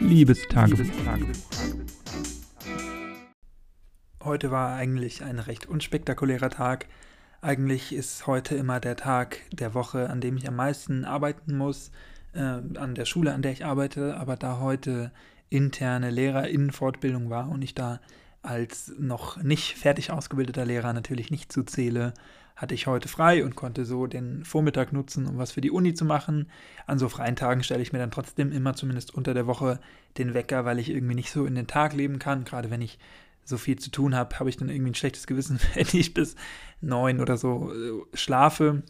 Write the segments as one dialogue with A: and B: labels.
A: Liebestagebuch.
B: Heute war eigentlich ein recht unspektakulärer Tag. Eigentlich ist heute immer der Tag der Woche, an dem ich am meisten arbeiten muss, äh, an der Schule, an der ich arbeite. Aber da heute interne Lehrerinnenfortbildung war und ich da als noch nicht fertig ausgebildeter Lehrer natürlich nicht zuzähle, hatte ich heute frei und konnte so den Vormittag nutzen, um was für die Uni zu machen. An so freien Tagen stelle ich mir dann trotzdem immer zumindest unter der Woche den Wecker, weil ich irgendwie nicht so in den Tag leben kann. Gerade wenn ich so viel zu tun habe, habe ich dann irgendwie ein schlechtes Gewissen, wenn ich bis neun oder so äh, schlafe.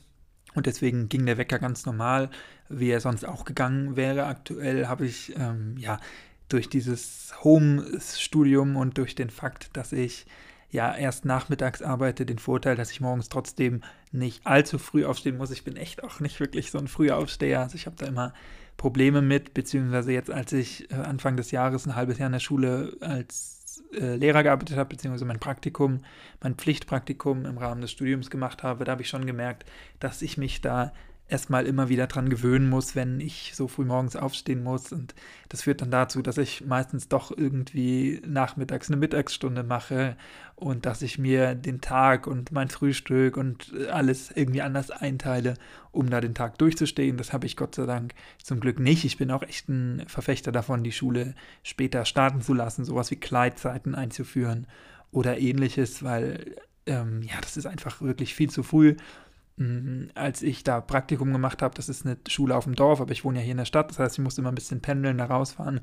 B: Und deswegen ging der Wecker ganz normal, wie er sonst auch gegangen wäre. Aktuell habe ich ähm, ja durch dieses Home-Studium und durch den Fakt, dass ich ja erst nachmittags arbeite, den Vorteil, dass ich morgens trotzdem nicht allzu früh aufstehen muss. Ich bin echt auch nicht wirklich so ein früher Aufsteher. Also ich habe da immer Probleme mit, beziehungsweise jetzt, als ich äh, Anfang des Jahres ein halbes Jahr in der Schule als äh, Lehrer gearbeitet habe, beziehungsweise mein Praktikum, mein Pflichtpraktikum im Rahmen des Studiums gemacht habe, da habe ich schon gemerkt, dass ich mich da erstmal immer wieder dran gewöhnen muss, wenn ich so früh morgens aufstehen muss. Und das führt dann dazu, dass ich meistens doch irgendwie nachmittags eine Mittagsstunde mache und dass ich mir den Tag und mein Frühstück und alles irgendwie anders einteile, um da den Tag durchzustehen. Das habe ich Gott sei Dank zum Glück nicht. Ich bin auch echt ein Verfechter davon, die Schule später starten zu lassen, sowas wie Kleidzeiten einzuführen oder ähnliches, weil ähm, ja, das ist einfach wirklich viel zu früh. Als ich da Praktikum gemacht habe, das ist eine Schule auf dem Dorf, aber ich wohne ja hier in der Stadt, das heißt, ich musste immer ein bisschen pendeln, da rausfahren.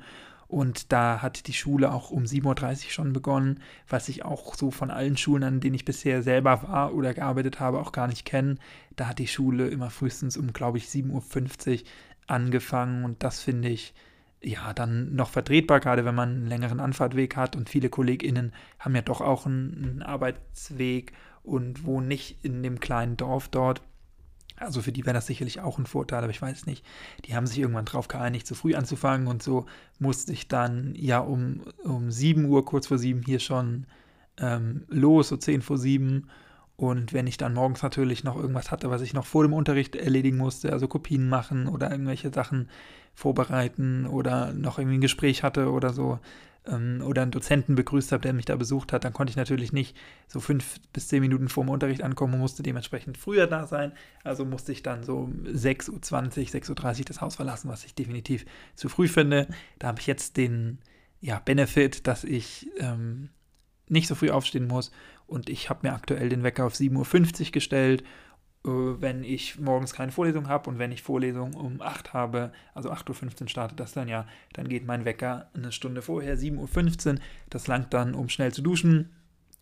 B: Und da hat die Schule auch um 7.30 Uhr schon begonnen, was ich auch so von allen Schulen, an denen ich bisher selber war oder gearbeitet habe, auch gar nicht kenne. Da hat die Schule immer frühestens um, glaube ich, 7.50 Uhr angefangen und das finde ich ja dann noch vertretbar, gerade wenn man einen längeren Anfahrtweg hat und viele KollegInnen haben ja doch auch einen, einen Arbeitsweg und wohnen nicht in dem kleinen Dorf dort. Also für die wäre das sicherlich auch ein Vorteil, aber ich weiß nicht. Die haben sich irgendwann drauf geeinigt, zu früh anzufangen und so musste ich dann ja um, um 7 Uhr, kurz vor 7 hier schon ähm, los, so 10 vor 7. Und wenn ich dann morgens natürlich noch irgendwas hatte, was ich noch vor dem Unterricht erledigen musste, also Kopien machen oder irgendwelche Sachen vorbereiten oder noch irgendwie ein Gespräch hatte oder so, ähm, oder einen Dozenten begrüßt habe, der mich da besucht hat, dann konnte ich natürlich nicht so fünf bis zehn Minuten vor dem Unterricht ankommen und musste dementsprechend früher da sein. Also musste ich dann so 6.20 Uhr, 6.30 Uhr das Haus verlassen, was ich definitiv zu früh finde. Da habe ich jetzt den ja, Benefit, dass ich ähm, nicht so früh aufstehen muss und ich habe mir aktuell den Wecker auf 7.50 Uhr gestellt wenn ich morgens keine Vorlesung habe und wenn ich Vorlesung um 8 habe, also 8.15 Uhr startet das dann ja, dann geht mein Wecker eine Stunde vorher, 7.15 Uhr. Das langt dann, um schnell zu duschen,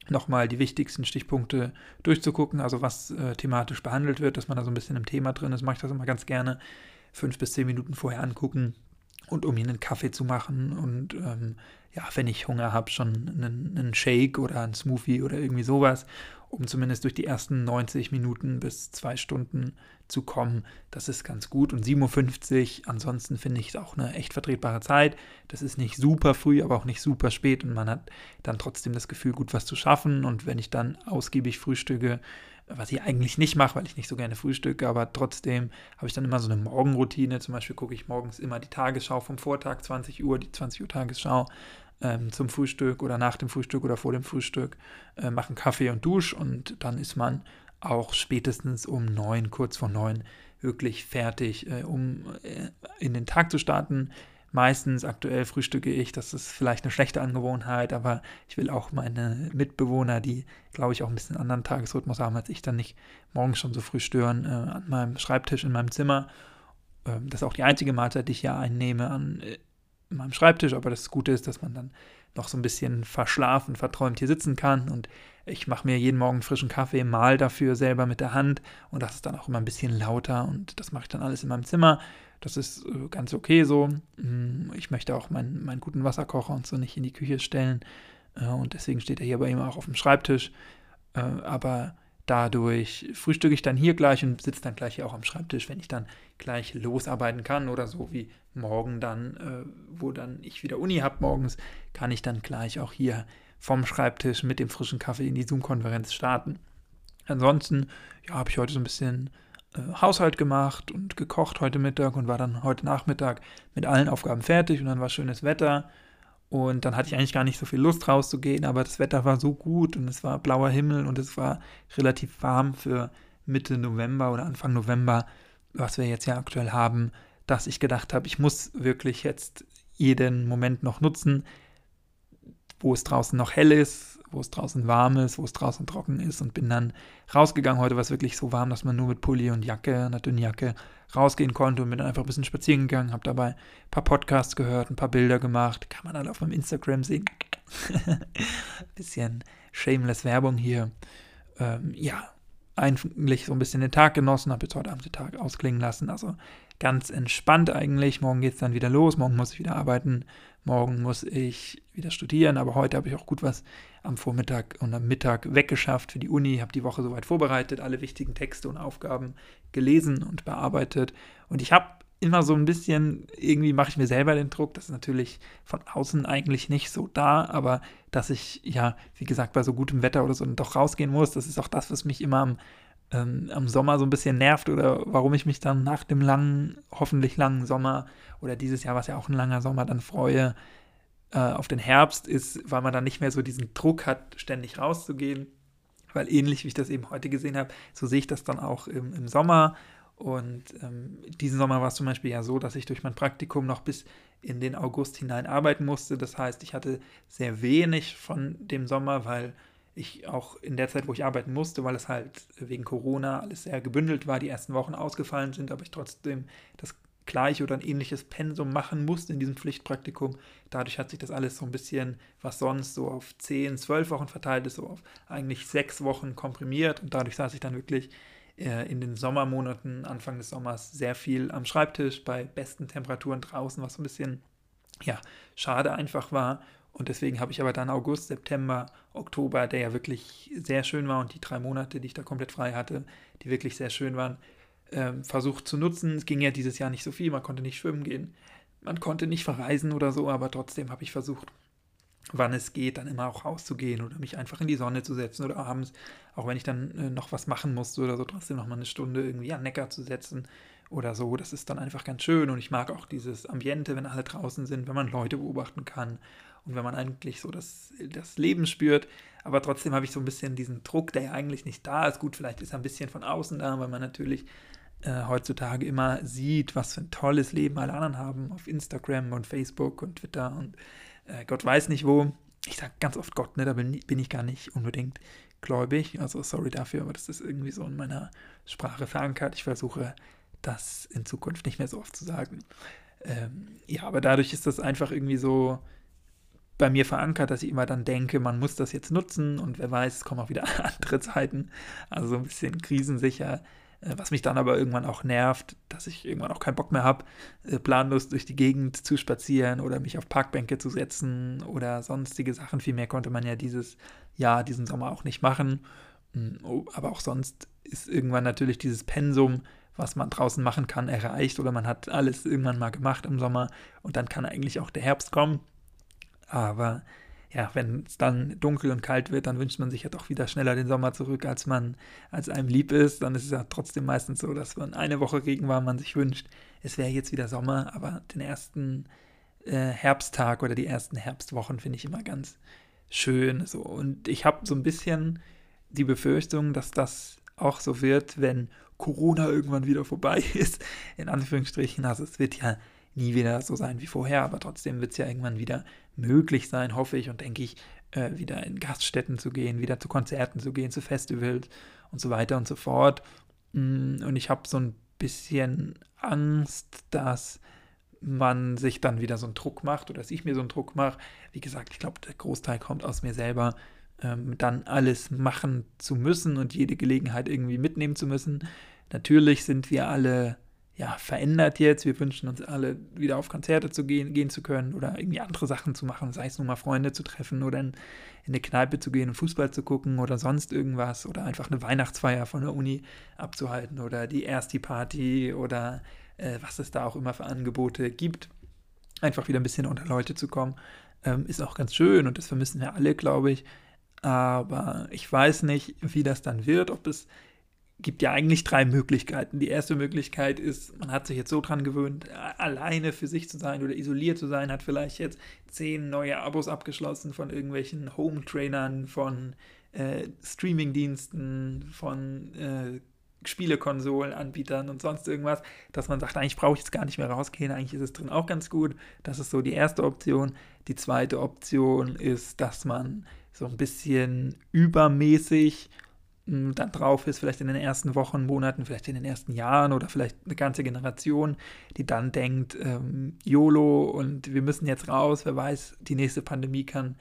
B: nochmal die wichtigsten Stichpunkte durchzugucken, also was äh, thematisch behandelt wird, dass man da so ein bisschen im Thema drin ist, mache ich das immer ganz gerne. Fünf bis zehn Minuten vorher angucken und um mir einen Kaffee zu machen und ähm, ja, wenn ich Hunger habe, schon einen, einen Shake oder einen Smoothie oder irgendwie sowas um zumindest durch die ersten 90 Minuten bis zwei Stunden zu kommen. Das ist ganz gut. Und 57, ansonsten finde ich es auch eine echt vertretbare Zeit. Das ist nicht super früh, aber auch nicht super spät und man hat dann trotzdem das Gefühl, gut was zu schaffen. Und wenn ich dann ausgiebig frühstücke, was ich eigentlich nicht mache, weil ich nicht so gerne frühstücke, aber trotzdem habe ich dann immer so eine Morgenroutine. Zum Beispiel gucke ich morgens immer die Tagesschau vom Vortag, 20 Uhr, die 20 Uhr Tagesschau ähm, zum Frühstück oder nach dem Frühstück oder vor dem Frühstück, äh, machen Kaffee und Dusch und dann ist man auch spätestens um neun, kurz vor neun, wirklich fertig, äh, um äh, in den Tag zu starten. Meistens aktuell frühstücke ich, das ist vielleicht eine schlechte Angewohnheit, aber ich will auch meine Mitbewohner, die, glaube ich, auch ein bisschen anderen Tagesrhythmus haben als ich, dann nicht morgens schon so früh stören, äh, an meinem Schreibtisch in meinem Zimmer. Ähm, das ist auch die einzige Mahlzeit, die ich hier einnehme, an, äh, in meinem Schreibtisch, aber das Gute ist, dass man dann noch so ein bisschen verschlafen, verträumt hier sitzen kann und ich mache mir jeden Morgen frischen Kaffee, mal dafür selber mit der Hand und das ist dann auch immer ein bisschen lauter und das mache ich dann alles in meinem Zimmer. Das ist äh, ganz okay so. Mm, ich möchte auch meinen, meinen guten Wasserkocher und so nicht in die Küche stellen äh, und deswegen steht er hier bei ihm auch auf dem Schreibtisch. Äh, aber Dadurch frühstücke ich dann hier gleich und sitze dann gleich hier auch am Schreibtisch, wenn ich dann gleich losarbeiten kann oder so wie morgen dann, äh, wo dann ich wieder Uni habe morgens, kann ich dann gleich auch hier vom Schreibtisch mit dem frischen Kaffee in die Zoom-Konferenz starten. Ansonsten, ja, habe ich heute so ein bisschen äh, Haushalt gemacht und gekocht heute Mittag und war dann heute Nachmittag mit allen Aufgaben fertig und dann war schönes Wetter und dann hatte ich eigentlich gar nicht so viel Lust rauszugehen, aber das Wetter war so gut und es war blauer Himmel und es war relativ warm für Mitte November oder Anfang November, was wir jetzt ja aktuell haben, dass ich gedacht habe, ich muss wirklich jetzt jeden Moment noch nutzen, wo es draußen noch hell ist, wo es draußen warm ist, wo es draußen trocken ist und bin dann rausgegangen. Heute war es wirklich so warm, dass man nur mit Pulli und Jacke, einer dünnen Jacke, rausgehen konnte und bin dann einfach ein bisschen spazieren gegangen, habe dabei ein paar Podcasts gehört, ein paar Bilder gemacht. Kann man alle auf meinem Instagram sehen. bisschen shameless Werbung hier. Ähm, ja, eigentlich so ein bisschen den Tag genossen, habe jetzt heute Abend den Tag ausklingen lassen. Also ganz entspannt eigentlich. Morgen geht es dann wieder los. Morgen muss ich wieder arbeiten. Morgen muss ich wieder studieren. Aber heute habe ich auch gut was am Vormittag und am Mittag weggeschafft für die Uni. Habe die Woche soweit vorbereitet, alle wichtigen Texte und Aufgaben gelesen und bearbeitet. Und ich habe immer so ein bisschen, irgendwie mache ich mir selber den Druck, das ist natürlich von außen eigentlich nicht so da, aber dass ich ja, wie gesagt, bei so gutem Wetter oder so doch rausgehen muss, das ist auch das, was mich immer am, ähm, am Sommer so ein bisschen nervt oder warum ich mich dann nach dem langen, hoffentlich langen Sommer oder dieses Jahr, was ja auch ein langer Sommer, dann freue äh, auf den Herbst, ist, weil man dann nicht mehr so diesen Druck hat, ständig rauszugehen. Weil ähnlich wie ich das eben heute gesehen habe, so sehe ich das dann auch im, im Sommer und ähm, diesen Sommer war es zum Beispiel ja so, dass ich durch mein Praktikum noch bis in den August hinein arbeiten musste. Das heißt, ich hatte sehr wenig von dem Sommer, weil ich auch in der Zeit, wo ich arbeiten musste, weil es halt wegen Corona alles sehr gebündelt war, die ersten Wochen ausgefallen sind, aber ich trotzdem das gleiche oder ein ähnliches Pensum machen musste in diesem Pflichtpraktikum. Dadurch hat sich das alles so ein bisschen, was sonst so auf 10, 12 Wochen verteilt ist, so auf eigentlich sechs Wochen komprimiert und dadurch saß ich dann wirklich äh, in den Sommermonaten, Anfang des Sommers, sehr viel am Schreibtisch bei besten Temperaturen draußen, was so ein bisschen, ja, schade einfach war. Und deswegen habe ich aber dann August, September, Oktober, der ja wirklich sehr schön war und die drei Monate, die ich da komplett frei hatte, die wirklich sehr schön waren, ähm, versucht zu nutzen. Es ging ja dieses Jahr nicht so viel, man konnte nicht schwimmen gehen, man konnte nicht verreisen oder so, aber trotzdem habe ich versucht, wann es geht, dann immer auch rauszugehen oder mich einfach in die Sonne zu setzen oder abends, auch wenn ich dann äh, noch was machen musste oder so, trotzdem noch mal eine Stunde irgendwie an Neckar zu setzen oder so. Das ist dann einfach ganz schön und ich mag auch dieses Ambiente, wenn alle draußen sind, wenn man Leute beobachten kann und wenn man eigentlich so das, das Leben spürt. Aber trotzdem habe ich so ein bisschen diesen Druck, der ja eigentlich nicht da ist. Gut, vielleicht ist er ein bisschen von außen da, weil man natürlich äh, heutzutage immer sieht, was für ein tolles Leben alle anderen haben auf Instagram und Facebook und Twitter und äh, Gott weiß nicht wo. Ich sage ganz oft Gott, ne, da bin, bin, ich gar nicht unbedingt gläubig. Also sorry dafür, aber das ist irgendwie so in meiner Sprache verankert. Ich versuche das in Zukunft nicht mehr so oft zu sagen. Ähm, ja, aber dadurch ist das einfach irgendwie so bei mir verankert, dass ich immer dann denke, man muss das jetzt nutzen und wer weiß, es kommen auch wieder andere Zeiten. Also so ein bisschen krisensicher äh, was mich dann aber irgendwann auch nervt, dass ich irgendwann auch keinen Bock mehr habe, äh, planlos durch die Gegend zu spazieren oder mich auf Parkbänke zu setzen oder sonstige Sachen. Viel mehr konnte man ja dieses Jahr, diesen Sommer auch nicht machen. Mm, oh, aber auch sonst ist irgendwann natürlich dieses Pensum, was man draußen machen kann, erreicht oder man hat alles irgendwann mal gemacht im Sommer und dann kann eigentlich auch der Herbst kommen. Aber ja, wenn es dann dunkel und kalt wird, dann wünscht man sich ja doch wieder schneller den Sommer zurück, als man, als einem lieb ist. Dann ist es ja trotzdem meistens so, dass man eine Woche Regen war, man sich wünscht, es wäre jetzt wieder Sommer, aber den ersten äh, Herbsttag oder die ersten Herbstwochen finde ich immer ganz schön. So. Und ich habe so ein bisschen die Befürchtung, dass das auch so wird, wenn Corona irgendwann wieder vorbei ist. In Anführungsstrichen, also es wird ja nie wieder so sein wie vorher, aber trotzdem wird es ja irgendwann wieder möglich sein, hoffe ich und denke ich, äh, wieder in Gaststätten zu gehen, wieder zu Konzerten zu gehen, zu Festivals und so weiter und so fort. Mm, und ich habe so ein bisschen Angst, dass man sich dann wieder so einen Druck macht oder dass ich mir so einen Druck mache. Wie gesagt, ich glaube, der Großteil kommt aus mir selber, ähm, dann alles machen zu müssen und jede Gelegenheit irgendwie mitnehmen zu müssen. Natürlich sind wir alle ja, verändert jetzt. Wir wünschen uns alle, wieder auf Konzerte zu gehen, gehen zu können oder irgendwie andere Sachen zu machen, sei es nur mal Freunde zu treffen oder in, in eine Kneipe zu gehen und Fußball zu gucken oder sonst irgendwas oder einfach eine Weihnachtsfeier von der Uni abzuhalten oder die Ersti-Party oder äh, was es da auch immer für Angebote gibt. Einfach wieder ein bisschen unter Leute zu kommen, ähm, ist auch ganz schön und das vermissen wir alle, glaube ich. Aber ich weiß nicht, wie das dann wird, ob es gibt ja eigentlich drei Möglichkeiten. Die erste Möglichkeit ist, man hat sich jetzt so dran gewöhnt, alleine für sich zu sein oder isoliert zu sein, hat vielleicht jetzt zehn neue Abos abgeschlossen von irgendwelchen Home-Trainern, von äh, Streaming-Diensten, von äh, Spielekonsolenanbietern und sonst irgendwas, dass man sagt, eigentlich brauche ich jetzt gar nicht mehr rausgehen, eigentlich ist es drin auch ganz gut. Das ist so die erste Option. Die zweite Option ist, dass man so ein bisschen übermäßig dann drauf ist, vielleicht in den ersten Wochen, Monaten, vielleicht in den ersten Jahren oder vielleicht eine ganze Generation, die dann denkt, ähm, YOLO und wir müssen jetzt raus, wer weiß, die nächste Pandemie kann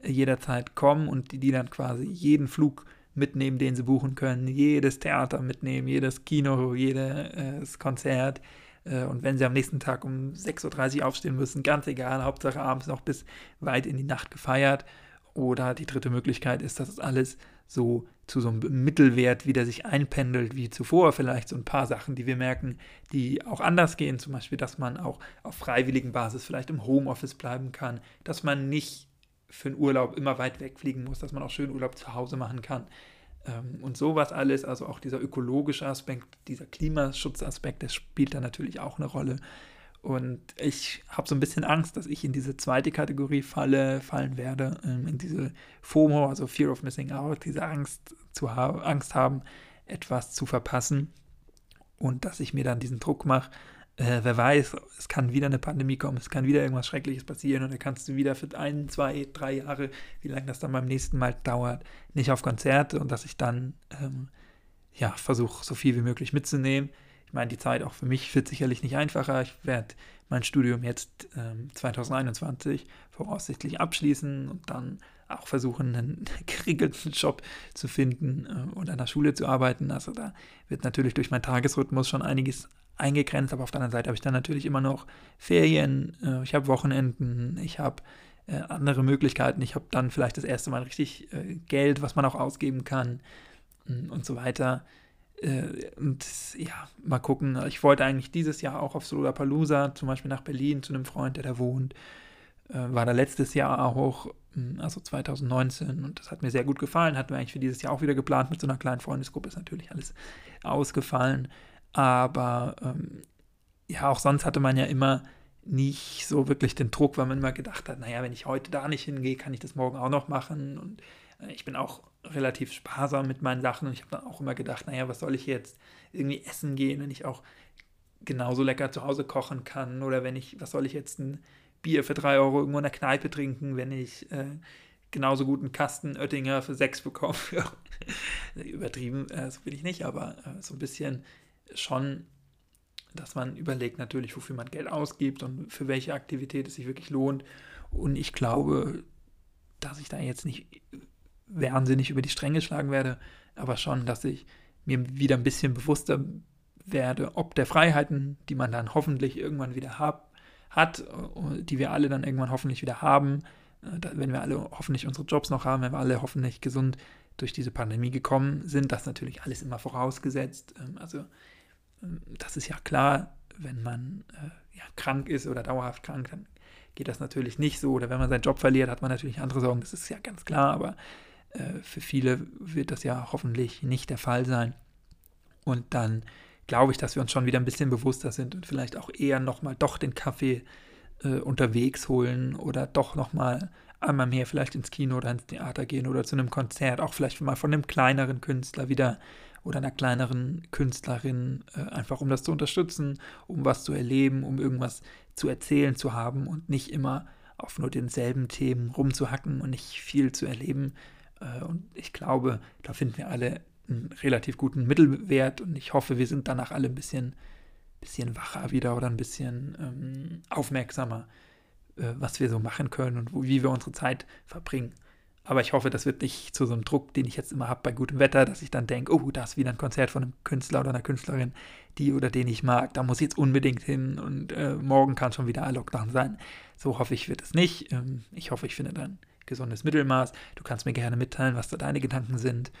B: äh, jederzeit kommen und die, die dann quasi jeden Flug mitnehmen, den sie buchen können, jedes Theater mitnehmen, jedes Kino, jedes Konzert. Äh, und wenn sie am nächsten Tag um 6.30 Uhr aufstehen müssen, ganz egal, Hauptsache abends noch bis weit in die Nacht gefeiert. Oder die dritte Möglichkeit ist, dass es alles so zu so einem Mittelwert wieder sich einpendelt wie zuvor. Vielleicht so ein paar Sachen, die wir merken, die auch anders gehen. Zum Beispiel, dass man auch auf freiwilligen Basis vielleicht im Homeoffice bleiben kann, dass man nicht für einen Urlaub immer weit wegfliegen muss, dass man auch schön Urlaub zu Hause machen kann. Ähm, und sowas alles, also auch dieser ökologische Aspekt, dieser Klimaschutzaspekt, das spielt da natürlich auch eine Rolle. Und ich habe so ein bisschen Angst, dass ich in diese zweite Kategorie falle, fallen werde, ähm, in diese FOMO, also Fear of Missing Out, diese Angst, zu ha Angst haben, etwas zu verpassen. Und dass ich mir dann diesen Druck mache, äh, wer weiß, es kann wieder eine Pandemie kommen, es kann wieder irgendwas Schreckliches passieren und dann kannst du wieder für ein, zwei, drei Jahre, wie lange das dann beim nächsten Mal dauert, nicht auf Konzerte und dass ich dann ähm, ja versuche, so viel wie möglich mitzunehmen. Ich meine, die Zeit auch für mich wird sicherlich nicht einfacher. Ich werde mein Studium jetzt ähm, 2021 voraussichtlich abschließen und dann auch versuchen, einen geregelten Job zu finden äh, und an der Schule zu arbeiten. Also da wird natürlich durch meinen Tagesrhythmus schon einiges eingegrenzt, aber auf der anderen Seite habe ich dann natürlich immer noch Ferien, äh, ich habe Wochenenden, ich habe äh, andere Möglichkeiten, ich habe dann vielleicht das erste Mal richtig äh, Geld, was man auch ausgeben kann mm, und so weiter. Äh, und ja, mal gucken. Ich wollte eigentlich dieses Jahr auch auf Lollapalooza, zum Beispiel nach Berlin zu einem Freund, der da wohnt. Äh, war da letztes Jahr auch, mm, also 2019, und das hat mir sehr gut gefallen. Hatten wir eigentlich für dieses Jahr auch wieder geplant mit so einer kleinen Freundesgruppe. Ist natürlich alles ausgefallen. Aber ähm, ja, auch sonst hatte man ja immer nicht so wirklich den Druck, weil man immer gedacht hat, naja, wenn ich heute da nicht hingehe, kann ich das morgen auch noch machen. Und äh, ich bin auch relativ sparsam mit meinen Sachen und ich habe dann auch immer gedacht, naja, was soll ich jetzt irgendwie essen gehen, wenn ich auch genauso lecker zu Hause kochen kann oder wenn ich, was soll ich jetzt ein Bier für drei Euro irgendwo in der Kneipe trinken, wenn ich äh, genauso gut einen Kasten Oettinger für sechs bekomme. Übertrieben, äh, so will ich nicht, aber äh, so ein bisschen schon, dass man überlegt natürlich, wofür man Geld ausgibt und für welche Aktivität es sich wirklich lohnt. Und ich glaube, dass ich da jetzt nicht wahnsinnig über die Stränge schlagen werde, aber schon, dass ich mir wieder ein bisschen bewusster werde, ob der Freiheiten, die man dann hoffentlich irgendwann wieder hab, hat, die wir alle dann irgendwann hoffentlich wieder haben, äh, wenn wir alle hoffentlich unsere Jobs noch haben, wenn wir alle hoffentlich gesund durch diese Pandemie gekommen sind, das natürlich alles immer vorausgesetzt. Ähm, also das ist ja klar, wenn man äh, ja, krank ist oder dauerhaft krank, dann geht das natürlich nicht so. Oder wenn man seinen Job verliert, hat man natürlich andere Sorgen, das ist ja ganz klar, aber für viele wird das ja hoffentlich nicht der Fall sein. Und dann glaube ich, dass wir uns schon wieder ein bisschen bewusster sind und vielleicht auch eher nochmal doch den Kaffee äh, unterwegs holen oder doch nochmal einmal mehr vielleicht ins Kino oder ins Theater gehen oder zu einem Konzert, auch vielleicht mal von einem kleineren Künstler wieder oder einer kleineren Künstlerin, äh, einfach um das zu unterstützen, um was zu erleben, um irgendwas zu erzählen zu haben und nicht immer auf nur denselben Themen rumzuhacken und nicht viel zu erleben. Äh, und ich glaube, da finden wir alle einen relativ guten Mittelwert und ich hoffe, wir sind danach alle ein bisschen, bisschen wacher wieder oder ein bisschen ähm, aufmerksamer, äh, was wir so machen können und wo, wie wir unsere Zeit verbringen. Aber ich hoffe, das wird nicht zu so einem Druck, den ich jetzt immer habe bei gutem Wetter, dass ich dann denke, oh, da ist wieder ein Konzert von einem Künstler oder einer Künstlerin, die oder den ich mag, da muss ich jetzt unbedingt hin und äh, morgen kann schon wieder ein Lockdown sein. So hoffe ich, wird es nicht. Ähm, ich hoffe, ich finde dann gesundes Mittelmaß. Du kannst mir gerne mitteilen, was da deine Gedanken sind.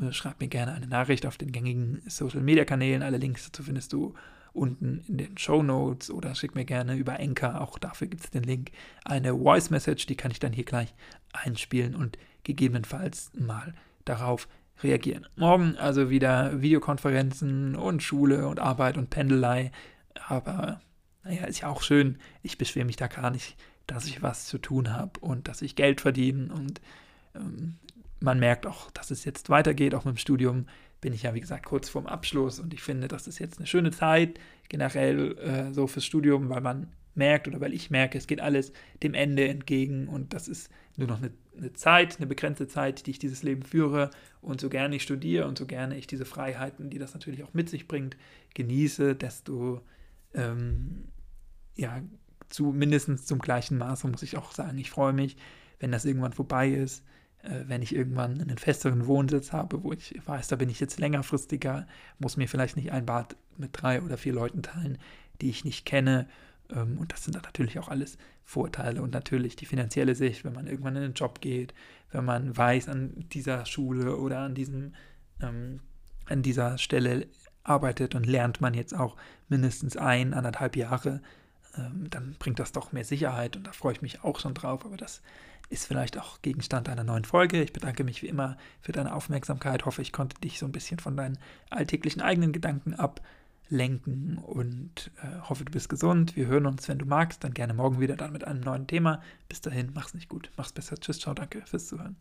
B: Äh, schreib mir gerne eine Nachricht auf den gängigen Social Media Kanälen. Alle Links dazu findest du unten in den Show Notes oder schick mir gerne über Enker, auch dafür gibt es den Link, eine Voice Message, die kann ich dann hier gleich einspielen und gegebenenfalls mal darauf reagieren. Morgen also wieder Videokonferenzen und Schule und Arbeit und Pendelei. Aber naja, ist ja auch schön. Ich beschwere mich da gar nicht, dass ich was zu tun habe und dass ich Geld verdiene. Und ähm, man merkt auch, dass es jetzt weitergeht. Auch mit dem Studium bin ich ja, wie gesagt, kurz vorm Abschluss. Und ich finde, das ist jetzt eine schöne Zeit generell äh, so fürs Studium, weil man merkt oder weil ich merke, es geht alles dem Ende entgegen und das ist nur noch eine, eine, Zeit, eine begrenzte Zeit, die ich dieses Leben führe und so gerne ich studiere und so gerne ich diese Freiheiten, die das natürlich auch mit sich bringt, genieße, desto ähm, ja, zu mindestens zum gleichen Maße muss ich auch sagen, ich freue mich, wenn das irgendwann vorbei ist, äh, wenn ich irgendwann einen festeren Wohnsitz habe, wo ich weiß, da bin ich jetzt längerfristiger, muss mir vielleicht nicht ein Bad mit drei oder vier Leuten teilen, die ich nicht kenne. Ähm, und das sind dann natürlich auch alles Vorteile und natürlich die finanzielle Sicht, wenn man irgendwann in den Job geht, wenn man weiß, an dieser Schule oder an diesem ähm, an dieser Stelle arbeitet und lernt man jetzt auch mindestens ein, anderthalb Jahre, ähm, dann bringt das doch mehr Sicherheit und da freue ich mich auch schon drauf. Aber das ist vielleicht auch Gegenstand einer neuen Folge. Ich bedanke mich wie immer für deine Aufmerksamkeit. Hoffe, ich konnte dich so ein bisschen von deinen alltäglichen eigenen Gedanken ablenken und äh, hoffe, du bist gesund. Wir hören uns, wenn du magst, dann gerne morgen wieder dann mit einem neuen Thema. Bis dahin, mach's nicht gut, mach's besser. Tschüss, ciao, danke fürs Zuhören.